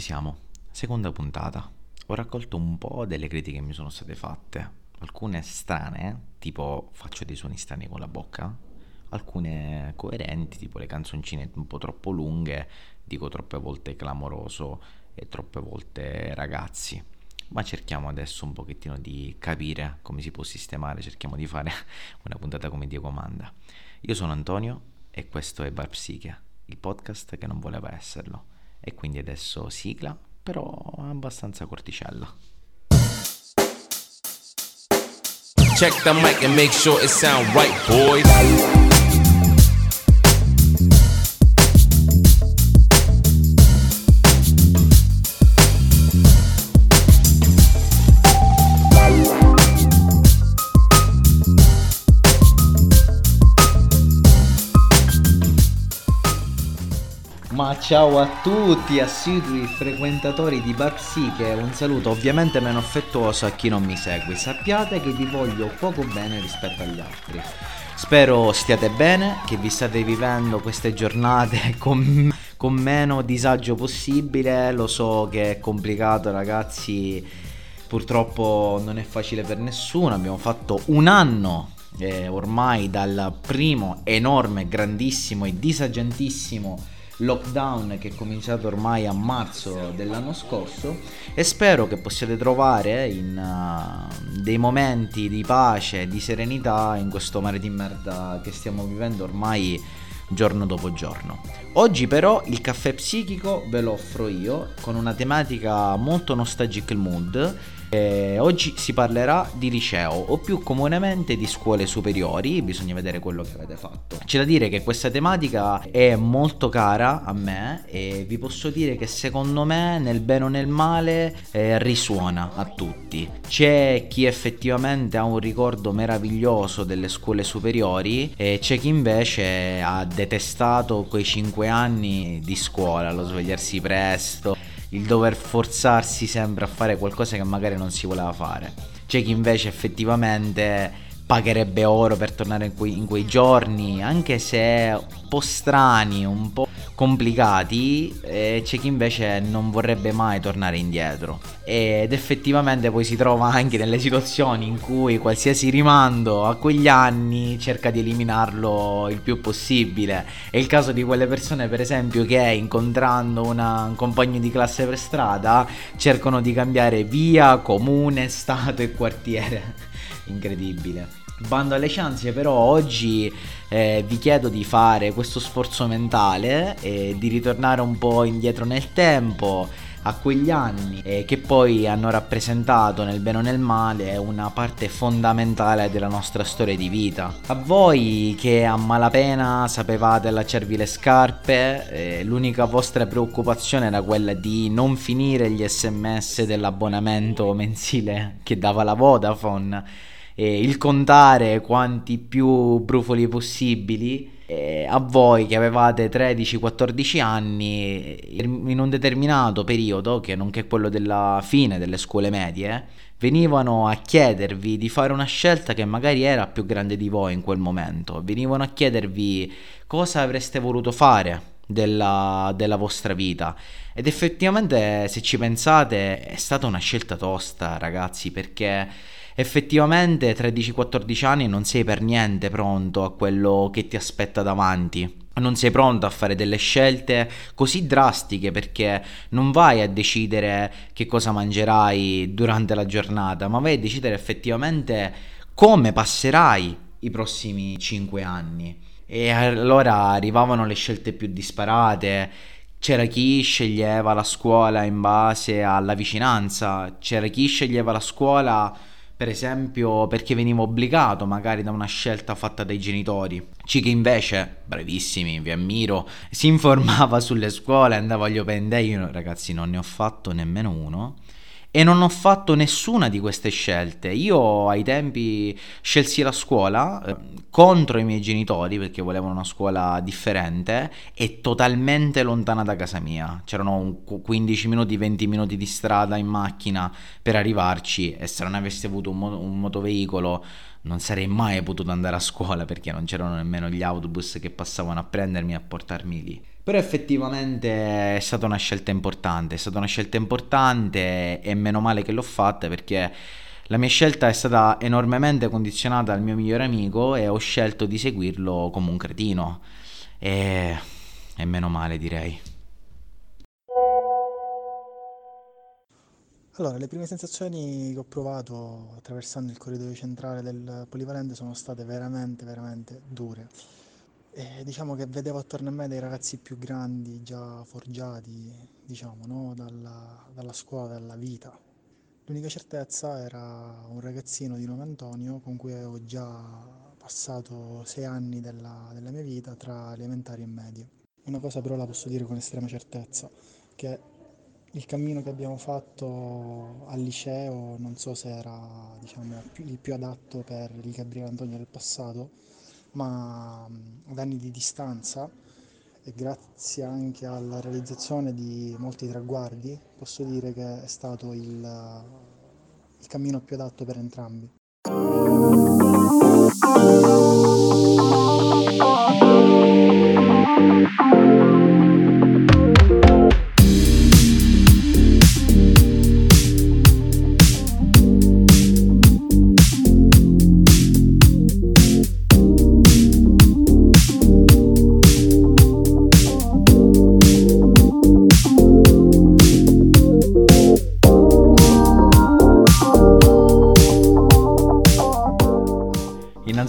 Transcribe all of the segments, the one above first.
ci siamo. Seconda puntata. Ho raccolto un po' delle critiche che mi sono state fatte. Alcune strane, tipo faccio dei suoni strani con la bocca. Alcune coerenti, tipo le canzoncine un po' troppo lunghe, dico troppe volte clamoroso e troppe volte ragazzi. Ma cerchiamo adesso un pochettino di capire come si può sistemare, cerchiamo di fare una puntata come Dio comanda. Io sono Antonio e questo è Bar Psiche, il podcast che non voleva esserlo e quindi adesso sigla, però abbastanza corticella. Check the mic and make sure it sound right, boys. Ciao a tutti assidui frequentatori di Bar un saluto ovviamente meno affettuoso a chi non mi segue. Sappiate che vi voglio poco bene rispetto agli altri. Spero stiate bene, che vi state vivendo queste giornate con, con meno disagio possibile. Lo so che è complicato ragazzi, purtroppo non è facile per nessuno. Abbiamo fatto un anno eh, ormai dal primo enorme, grandissimo e disagiantissimo lockdown che è cominciato ormai a marzo dell'anno scorso e spero che possiate trovare in uh, dei momenti di pace di serenità in questo mare di merda che stiamo vivendo ormai giorno dopo giorno. Oggi però il caffè psichico ve lo offro io con una tematica molto nostalgic mood eh, oggi si parlerà di liceo o più comunemente di scuole superiori, bisogna vedere quello che avete fatto. C'è da dire che questa tematica è molto cara a me e vi posso dire che secondo me nel bene o nel male eh, risuona a tutti. C'è chi effettivamente ha un ricordo meraviglioso delle scuole superiori e c'è chi invece ha detestato quei 5 anni di scuola, lo svegliarsi presto il dover forzarsi sempre a fare qualcosa che magari non si voleva fare. C'è chi invece effettivamente pagherebbe oro per tornare in quei, in quei giorni, anche se un po' strani, un po' complicati, e c'è chi invece non vorrebbe mai tornare indietro. Ed effettivamente poi si trova anche nelle situazioni in cui qualsiasi rimando a quegli anni cerca di eliminarlo il più possibile. È il caso di quelle persone, per esempio, che incontrando una, un compagno di classe per strada cercano di cambiare via, comune, stato e quartiere. Incredibile. Bando alle cianze, però oggi eh, vi chiedo di fare questo sforzo mentale e di ritornare un po' indietro nel tempo a quegli anni eh, che poi hanno rappresentato nel bene o nel male una parte fondamentale della nostra storia di vita. A voi che a malapena sapevate allacciarvi le scarpe, eh, l'unica vostra preoccupazione era quella di non finire gli sms dell'abbonamento mensile che dava la Vodafone eh, il contare quanti più brufoli possibili eh, a voi che avevate 13-14 anni in un determinato periodo, che non è quello della fine delle scuole medie, venivano a chiedervi di fare una scelta che magari era più grande di voi in quel momento, venivano a chiedervi cosa avreste voluto fare della, della, vostra vita. Ed effettivamente, se ci pensate, è stata una scelta tosta, ragazzi, perché effettivamente 13-14 anni non sei per niente pronto a quello che ti aspetta davanti. Non sei pronto a fare delle scelte così drastiche perché non vai a decidere che cosa mangerai durante la giornata, ma vai a decidere effettivamente come passerai i prossimi 5 anni. E allora arrivavano le scelte più disparate, c'era chi sceglieva la scuola in base alla vicinanza, c'era chi sceglieva la scuola per esempio perché venivo obbligato magari da una scelta fatta dai genitori. Che invece, bravissimi, vi ammiro, si informava sulle scuole, andava agli open day, io ragazzi non ne ho fatto nemmeno uno e non ho fatto nessuna di queste scelte. Io ai tempi scelsi la scuola eh, contro i miei genitori perché volevano una scuola differente e totalmente lontana da casa mia. C'erano 15 minuti, 20 minuti di strada in macchina per arrivarci e se non avessi avuto un, mo- un motoveicolo non sarei mai potuto andare a scuola perché non c'erano nemmeno gli autobus che passavano a prendermi e a portarmi lì. Però effettivamente è stata una scelta importante, è stata una scelta importante e meno male che l'ho fatta perché la mia scelta è stata enormemente condizionata dal mio migliore amico e ho scelto di seguirlo come un cretino. E, e meno male direi. Allora, le prime sensazioni che ho provato attraversando il corridoio centrale del polivalente sono state veramente, veramente dure. E diciamo che vedevo attorno a me dei ragazzi più grandi, già forgiati, diciamo, no? dalla, dalla scuola, dalla vita. L'unica certezza era un ragazzino di nome Antonio con cui avevo già passato sei anni della, della mia vita tra elementari e medie. Una cosa però la posso dire con estrema certezza, che il cammino che abbiamo fatto al liceo non so se era diciamo, il più adatto per il Gabriele Antonio del passato, ma ad anni di distanza e grazie anche alla realizzazione di molti traguardi posso dire che è stato il, il cammino più adatto per entrambi.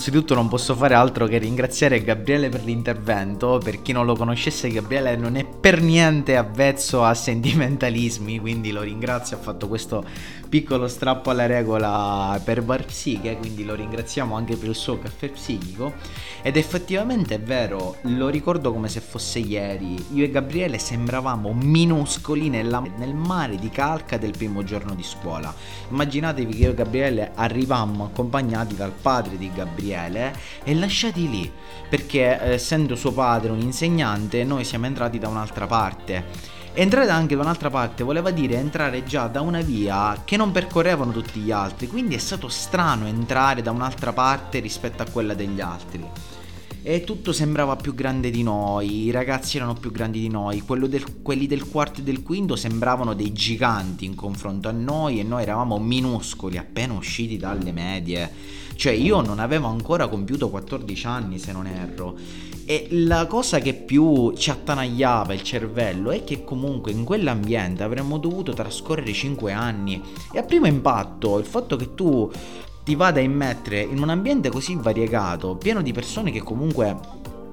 Innanzitutto non posso fare altro che ringraziare Gabriele per l'intervento. Per chi non lo conoscesse, Gabriele non è per niente avvezzo a sentimentalismi, quindi lo ringrazio, ha fatto questo piccolo strappo alla regola per Bar Psiche, quindi lo ringraziamo anche per il suo caffè psichico. Ed effettivamente è vero, lo ricordo come se fosse ieri. Io e Gabriele sembravamo minuscoli nella, nel mare di calca del primo giorno di scuola. Immaginatevi che io e Gabriele arrivammo accompagnati dal padre di Gabriele e lasciati lì, perché eh, essendo suo padre un insegnante, noi siamo entrati da un'altra parte Entrare anche da un'altra parte voleva dire entrare già da una via che non percorrevano tutti gli altri, quindi è stato strano entrare da un'altra parte rispetto a quella degli altri. E tutto sembrava più grande di noi, i ragazzi erano più grandi di noi, del, quelli del quarto e del quinto sembravano dei giganti in confronto a noi e noi eravamo minuscoli, appena usciti dalle medie. Cioè io non avevo ancora compiuto 14 anni se non erro e la cosa che più ci attanagliava il cervello è che comunque in quell'ambiente avremmo dovuto trascorrere 5 anni. E a primo impatto il fatto che tu ti vada a immettere in un ambiente così variegato, pieno di persone che comunque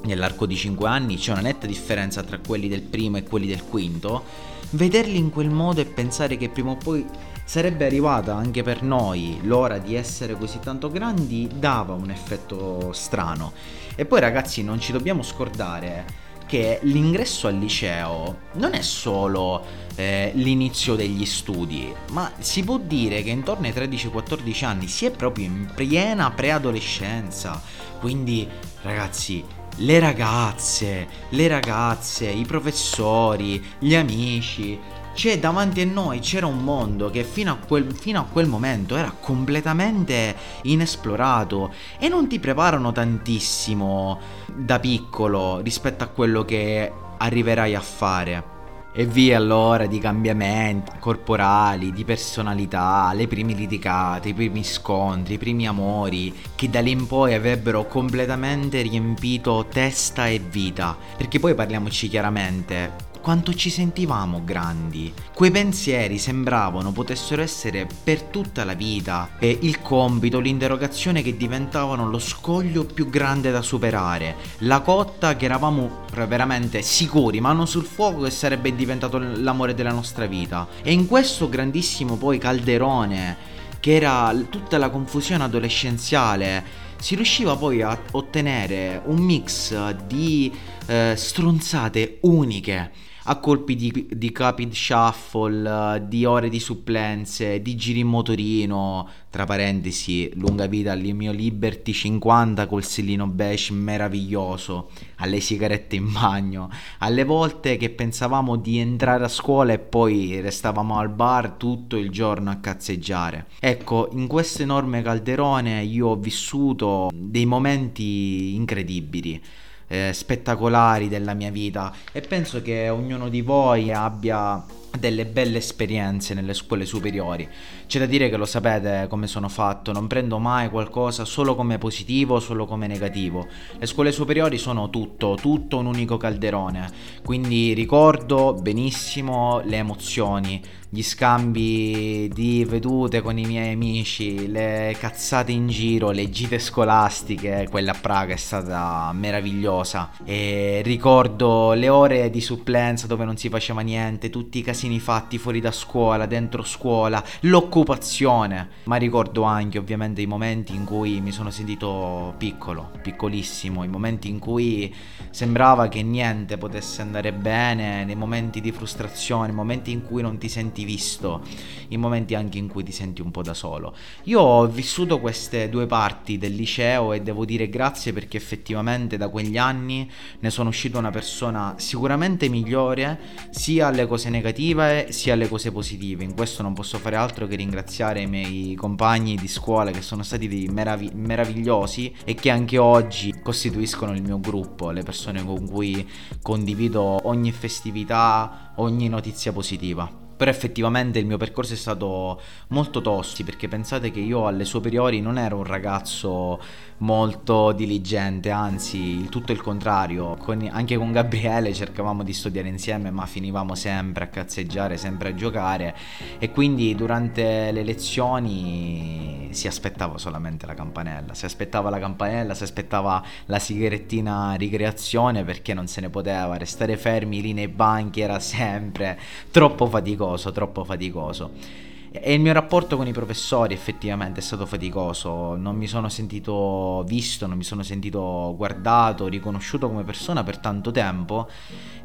nell'arco di 5 anni c'è una netta differenza tra quelli del primo e quelli del quinto, vederli in quel modo e pensare che prima o poi sarebbe arrivata anche per noi l'ora di essere così tanto grandi dava un effetto strano. E poi ragazzi non ci dobbiamo scordare che l'ingresso al liceo non è solo eh, l'inizio degli studi, ma si può dire che intorno ai 13-14 anni si è proprio in piena preadolescenza. Quindi ragazzi, le ragazze, le ragazze, i professori, gli amici, cioè davanti a noi c'era un mondo che fino a, quel, fino a quel momento era completamente inesplorato e non ti preparano tantissimo da piccolo rispetto a quello che arriverai a fare. E via allora di cambiamenti corporali, di personalità, le prime litigate, i primi scontri, i primi amori, che da lì in poi avrebbero completamente riempito testa e vita. Perché poi parliamoci chiaramente, quanto ci sentivamo grandi. Quei pensieri sembravano potessero essere per tutta la vita e il compito, l'interrogazione che diventavano lo scoglio più grande da superare, la cotta che eravamo veramente sicuri, mano sul fuoco che sarebbe diventato l'amore della nostra vita. E in questo grandissimo poi calderone che era tutta la confusione adolescenziale si riusciva poi a ottenere un mix di eh, stronzate uniche a colpi di, di capid shuffle, di ore di supplenze, di giri in motorino, tra parentesi, lunga vita al mio Liberty 50 col sellino beige meraviglioso, alle sigarette in bagno, alle volte che pensavamo di entrare a scuola e poi restavamo al bar tutto il giorno a cazzeggiare. Ecco, in questo enorme calderone io ho vissuto dei momenti incredibili eh, spettacolari della mia vita e penso che ognuno di voi abbia delle belle esperienze nelle scuole superiori. C'è da dire che lo sapete come sono fatto, non prendo mai qualcosa solo come positivo, solo come negativo. Le scuole superiori sono tutto, tutto un unico calderone. Quindi ricordo benissimo le emozioni, gli scambi di vedute con i miei amici, le cazzate in giro, le gite scolastiche, quella a Praga è stata meravigliosa. E ricordo le ore di supplenza dove non si faceva niente, tutti i casini fatti fuori da scuola, dentro scuola, l'occupazione. Ma ricordo anche ovviamente i momenti in cui mi sono sentito piccolo, piccolissimo, i momenti in cui sembrava che niente potesse andare bene, nei momenti di frustrazione, momenti in cui non ti senti senti visto, i momenti anche in cui ti senti un po' da solo. Io ho vissuto queste due parti del liceo e devo dire grazie perché effettivamente da quegli anni ne sono uscito una persona sicuramente migliore sia alle cose negative sia alle cose positive. In questo non posso fare altro che ringraziare i miei compagni di scuola che sono stati dei merav- meravigliosi e che anche oggi costituiscono il mio gruppo, le persone con cui condivido ogni festività, ogni notizia positiva. Però effettivamente il mio percorso è stato molto tosti perché pensate che io alle superiori non ero un ragazzo molto diligente, anzi tutto il contrario, con, anche con Gabriele cercavamo di studiare insieme ma finivamo sempre a cazzeggiare, sempre a giocare. E quindi durante le lezioni si aspettava solamente la campanella, si aspettava la campanella, si aspettava la sigarettina ricreazione perché non se ne poteva, restare fermi lì nei banchi era sempre troppo faticoso, troppo faticoso. E il mio rapporto con i professori effettivamente è stato faticoso, non mi sono sentito visto, non mi sono sentito guardato, riconosciuto come persona per tanto tempo.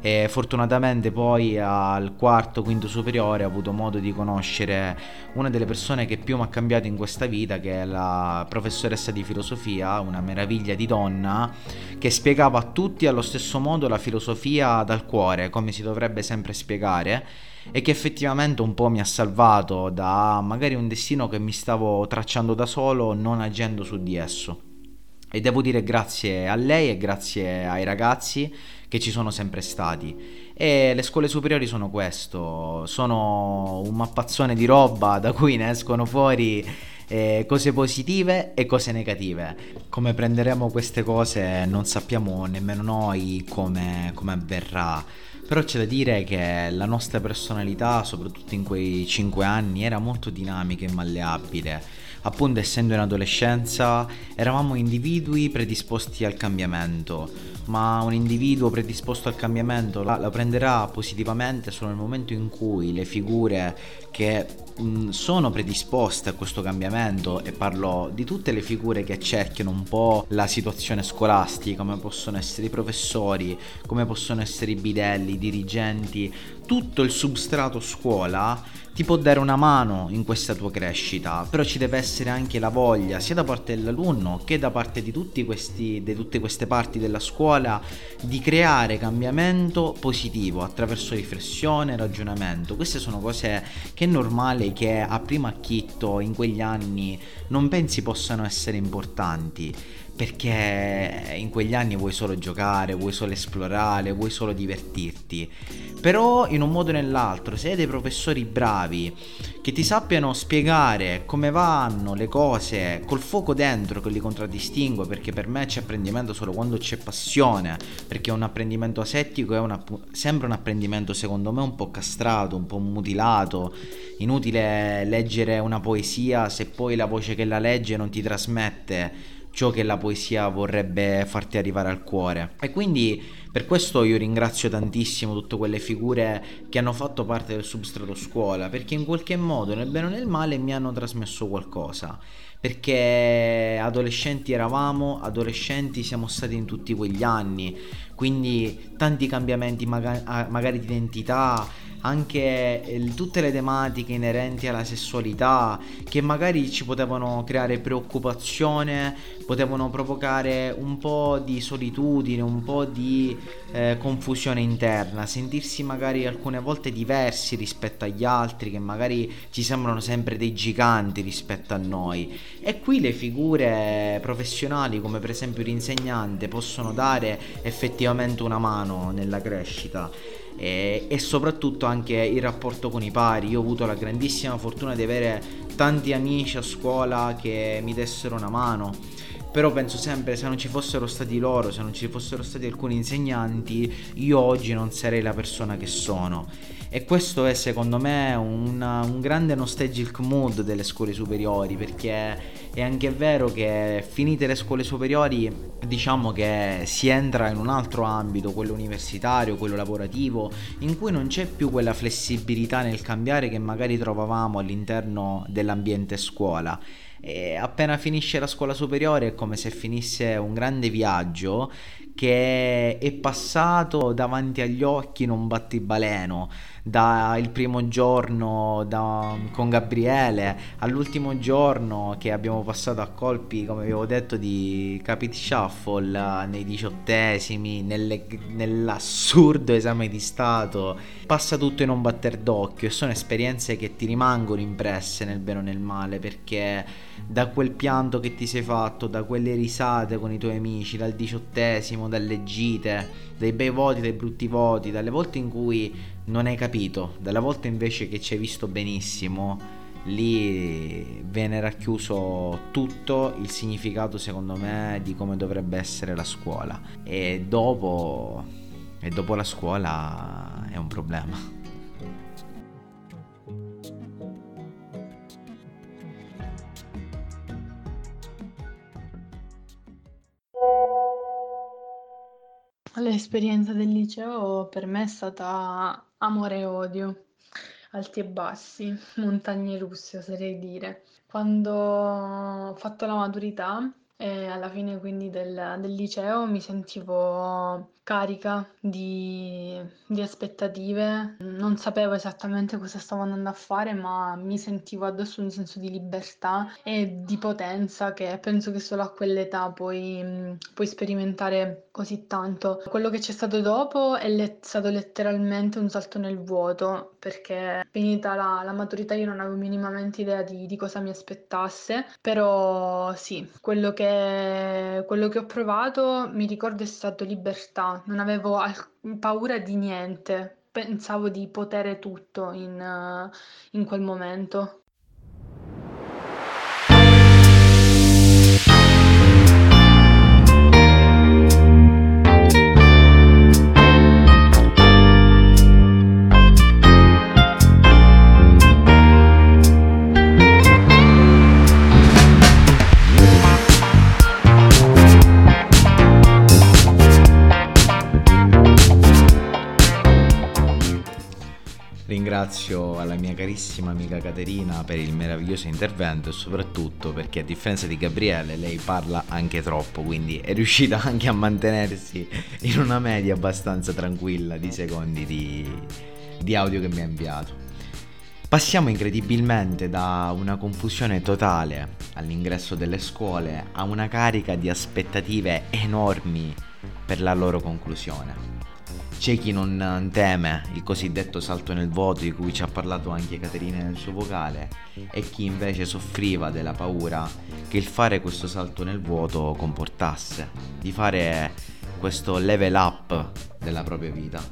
E fortunatamente poi al quarto, quinto superiore ho avuto modo di conoscere una delle persone che più mi ha cambiato in questa vita, che è la professoressa di filosofia, una meraviglia di donna, che spiegava a tutti allo stesso modo la filosofia dal cuore, come si dovrebbe sempre spiegare e che effettivamente un po' mi ha salvato da magari un destino che mi stavo tracciando da solo non agendo su di esso. E devo dire grazie a lei e grazie ai ragazzi che ci sono sempre stati. E le scuole superiori sono questo, sono un mappazzone di roba da cui ne escono fuori eh, cose positive e cose negative. Come prenderemo queste cose non sappiamo nemmeno noi come, come avverrà però c'è da dire che la nostra personalità, soprattutto in quei 5 anni, era molto dinamica e malleabile. Appunto, essendo in adolescenza, eravamo individui predisposti al cambiamento, ma un individuo predisposto al cambiamento la, la prenderà positivamente solo nel momento in cui le figure che mh, sono predisposte a questo cambiamento, e parlo di tutte le figure che cerchiano un po' la situazione scolastica, come possono essere i professori, come possono essere i bidelli, i dirigenti, tutto il substrato scuola ti può dare una mano in questa tua crescita, però ci deve essere anche la voglia, sia da parte dell'alunno che da parte di, questi, di tutte queste parti della scuola, di creare cambiamento positivo attraverso riflessione e ragionamento. Queste sono cose che è normale che a primo acchitto in quegli anni non pensi possano essere importanti perché in quegli anni vuoi solo giocare, vuoi solo esplorare, vuoi solo divertirti. Però in un modo o nell'altro, se hai dei professori bravi che ti sappiano spiegare come vanno le cose col fuoco dentro che li contraddistingue, perché per me c'è apprendimento solo quando c'è passione, perché un apprendimento asettico è una, sempre un apprendimento secondo me un po' castrato, un po' mutilato. Inutile leggere una poesia se poi la voce che la legge non ti trasmette ciò che la poesia vorrebbe farti arrivare al cuore. E quindi per questo io ringrazio tantissimo tutte quelle figure che hanno fatto parte del substrato scuola, perché in qualche modo, nel bene o nel male, mi hanno trasmesso qualcosa. Perché adolescenti eravamo, adolescenti siamo stati in tutti quegli anni, quindi tanti cambiamenti magari, magari di identità, anche tutte le tematiche inerenti alla sessualità che magari ci potevano creare preoccupazione, potevano provocare un po' di solitudine, un po' di eh, confusione interna, sentirsi magari alcune volte diversi rispetto agli altri che magari ci sembrano sempre dei giganti rispetto a noi. E qui le figure professionali come per esempio l'insegnante possono dare effettivamente una mano nella crescita. E, e, soprattutto anche il rapporto con i pari. Io ho avuto la grandissima fortuna di avere tanti amici a scuola che mi dessero una mano però penso sempre se non ci fossero stati loro, se non ci fossero stati alcuni insegnanti, io oggi non sarei la persona che sono. E questo è secondo me un, un grande nostalgic mood delle scuole superiori, perché è anche vero che finite le scuole superiori diciamo che si entra in un altro ambito, quello universitario, quello lavorativo, in cui non c'è più quella flessibilità nel cambiare che magari trovavamo all'interno dell'ambiente scuola. E appena finisce la scuola superiore è come se finisse un grande viaggio che è passato davanti agli occhi in un battibaleno dal primo giorno da, con Gabriele all'ultimo giorno che abbiamo passato a colpi, come avevo detto, di Capit Shuffle nei diciottesimi, nelle, nell'assurdo esame di Stato. Passa tutto in un batter d'occhio e sono esperienze che ti rimangono impresse nel bene o nel male perché da quel pianto che ti sei fatto, da quelle risate con i tuoi amici, dal diciottesimo, dalle gite, dai bei voti, dai brutti voti, dalle volte in cui non hai capito, dalla volta invece che ci hai visto benissimo, lì viene racchiuso tutto il significato secondo me di come dovrebbe essere la scuola e dopo, e dopo la scuola è un problema. L'esperienza del liceo per me è stata amore e odio, alti e bassi, montagne russe oserei dire. Quando ho fatto la maturità e alla fine quindi del del liceo mi sentivo carica di, di aspettative, non sapevo esattamente cosa stavo andando a fare, ma mi sentivo addosso un senso di libertà e di potenza che penso che solo a quell'età puoi, puoi sperimentare così tanto. Quello che c'è stato dopo è le- stato letteralmente un salto nel vuoto, perché finita la, la maturità io non avevo minimamente idea di, di cosa mi aspettasse, però sì, quello che, quello che ho provato mi ricordo è stato libertà non avevo al- paura di niente, pensavo di potere tutto in, eh, in quel momento. Ringrazio alla mia carissima amica Caterina per il meraviglioso intervento e soprattutto perché a differenza di Gabriele lei parla anche troppo, quindi è riuscita anche a mantenersi in una media abbastanza tranquilla di secondi di, di audio che mi ha inviato. Passiamo incredibilmente da una confusione totale all'ingresso delle scuole a una carica di aspettative enormi per la loro conclusione. C'è chi non teme il cosiddetto salto nel vuoto di cui ci ha parlato anche Caterina nel suo vocale e chi invece soffriva della paura che il fare questo salto nel vuoto comportasse, di fare questo level up della propria vita.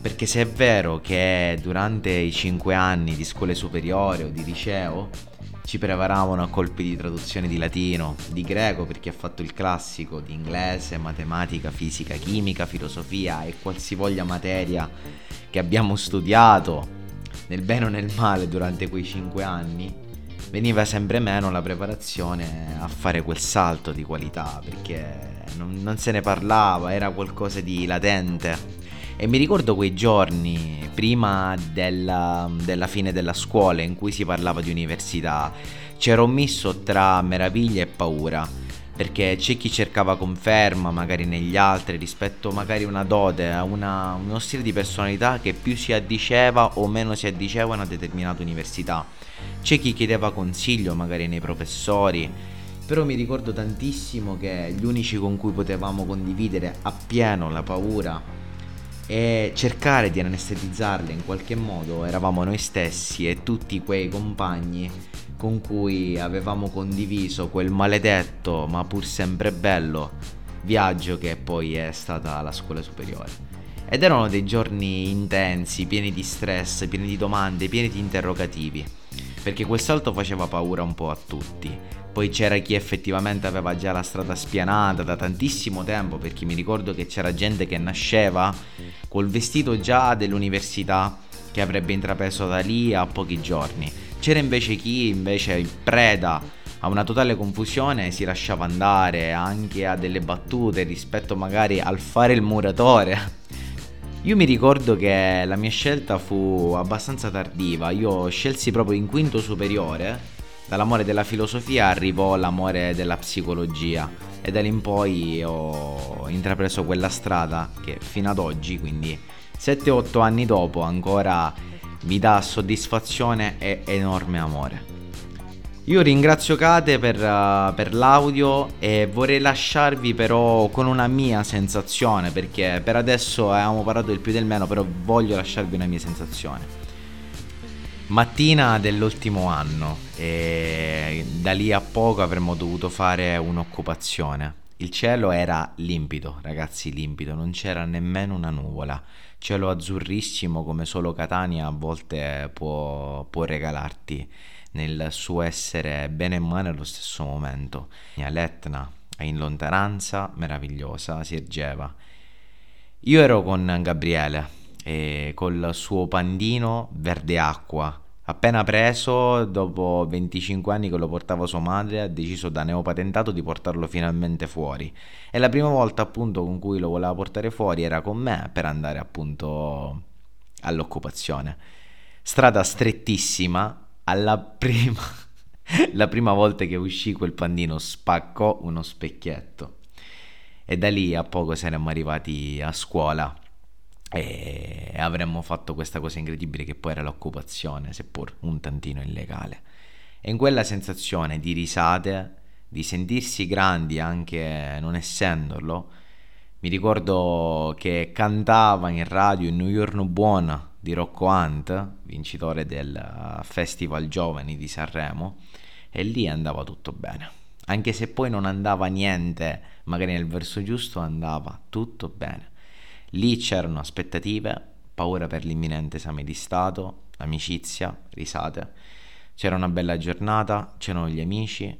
Perché se è vero che durante i 5 anni di scuole superiori o di liceo ci preparavano a colpi di traduzione di latino, di greco per chi ha fatto il classico, di inglese, matematica, fisica, chimica, filosofia e qualsivoglia materia che abbiamo studiato nel bene o nel male durante quei cinque anni, veniva sempre meno la preparazione a fare quel salto di qualità perché non, non se ne parlava, era qualcosa di latente e mi ricordo quei giorni prima della, della fine della scuola in cui si parlava di università. C'era un misto tra meraviglia e paura perché c'è chi cercava conferma magari negli altri rispetto magari una dote, a una, uno stile di personalità che più si addiceva o meno si addiceva a una determinata università. C'è chi chiedeva consiglio magari nei professori Però mi ricordo tantissimo che gli unici con cui potevamo condividere appieno la paura e cercare di anestetizzarla in qualche modo eravamo noi stessi e tutti quei compagni con cui avevamo condiviso quel maledetto ma pur sempre bello viaggio che poi è stata la scuola superiore. Ed erano dei giorni intensi, pieni di stress, pieni di domande, pieni di interrogativi, perché quel salto faceva paura un po' a tutti poi c'era chi effettivamente aveva già la strada spianata da tantissimo tempo, perché mi ricordo che c'era gente che nasceva col vestito già dell'università che avrebbe intrapreso da lì a pochi giorni. C'era invece chi invece preda a una totale confusione si lasciava andare anche a delle battute rispetto magari al fare il muratore. Io mi ricordo che la mia scelta fu abbastanza tardiva, io scelsi proprio in quinto superiore Dall'amore della filosofia arrivò l'amore della psicologia e da lì in poi ho intrapreso quella strada che fino ad oggi, quindi 7-8 anni dopo, ancora mi dà soddisfazione e enorme amore. Io ringrazio Kate per, uh, per, l'audio e vorrei lasciarvi però con una mia sensazione perché per adesso abbiamo parlato del più del meno però voglio lasciarvi una mia sensazione. Mattina dell'ultimo anno e da lì a poco avremmo dovuto fare un'occupazione. Il cielo era limpido, ragazzi, limpido, non c'era nemmeno una nuvola. Cielo azzurrissimo come solo Catania a volte può, può regalarti nel suo essere bene e male allo stesso momento. L'Etna in lontananza, meravigliosa, si ergeva. Io ero con Gabriele e col suo pandino verde acqua. Appena preso, dopo 25 anni che lo portava sua madre, ha deciso da neopatentato di portarlo finalmente fuori. E la prima volta appunto con cui lo voleva portare fuori era con me per andare appunto all'occupazione. Strada strettissima, alla prima, la prima volta che uscì quel pandino spaccò uno specchietto. E da lì a poco saremmo arrivati a scuola e avremmo fatto questa cosa incredibile che poi era l'occupazione, seppur un tantino illegale. E in quella sensazione di risate, di sentirsi grandi anche non essendolo, mi ricordo che cantava in radio il New Giorno Buona di Rocco Hunt, vincitore del Festival Giovani di Sanremo, e lì andava tutto bene. Anche se poi non andava niente, magari nel verso giusto, andava tutto bene. Lì c'erano aspettative, paura per l'imminente esame di Stato, amicizia, risate. C'era una bella giornata, c'erano gli amici,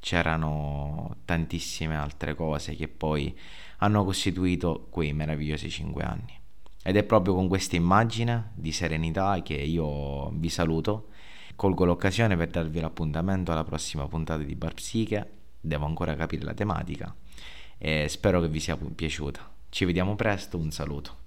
c'erano tantissime altre cose che poi hanno costituito quei meravigliosi cinque anni. Ed è proprio con questa immagine di serenità che io vi saluto. Colgo l'occasione per darvi l'appuntamento alla prossima puntata di Bar Psiche. Devo ancora capire la tematica e spero che vi sia piaciuta. Ci vediamo presto, un saluto.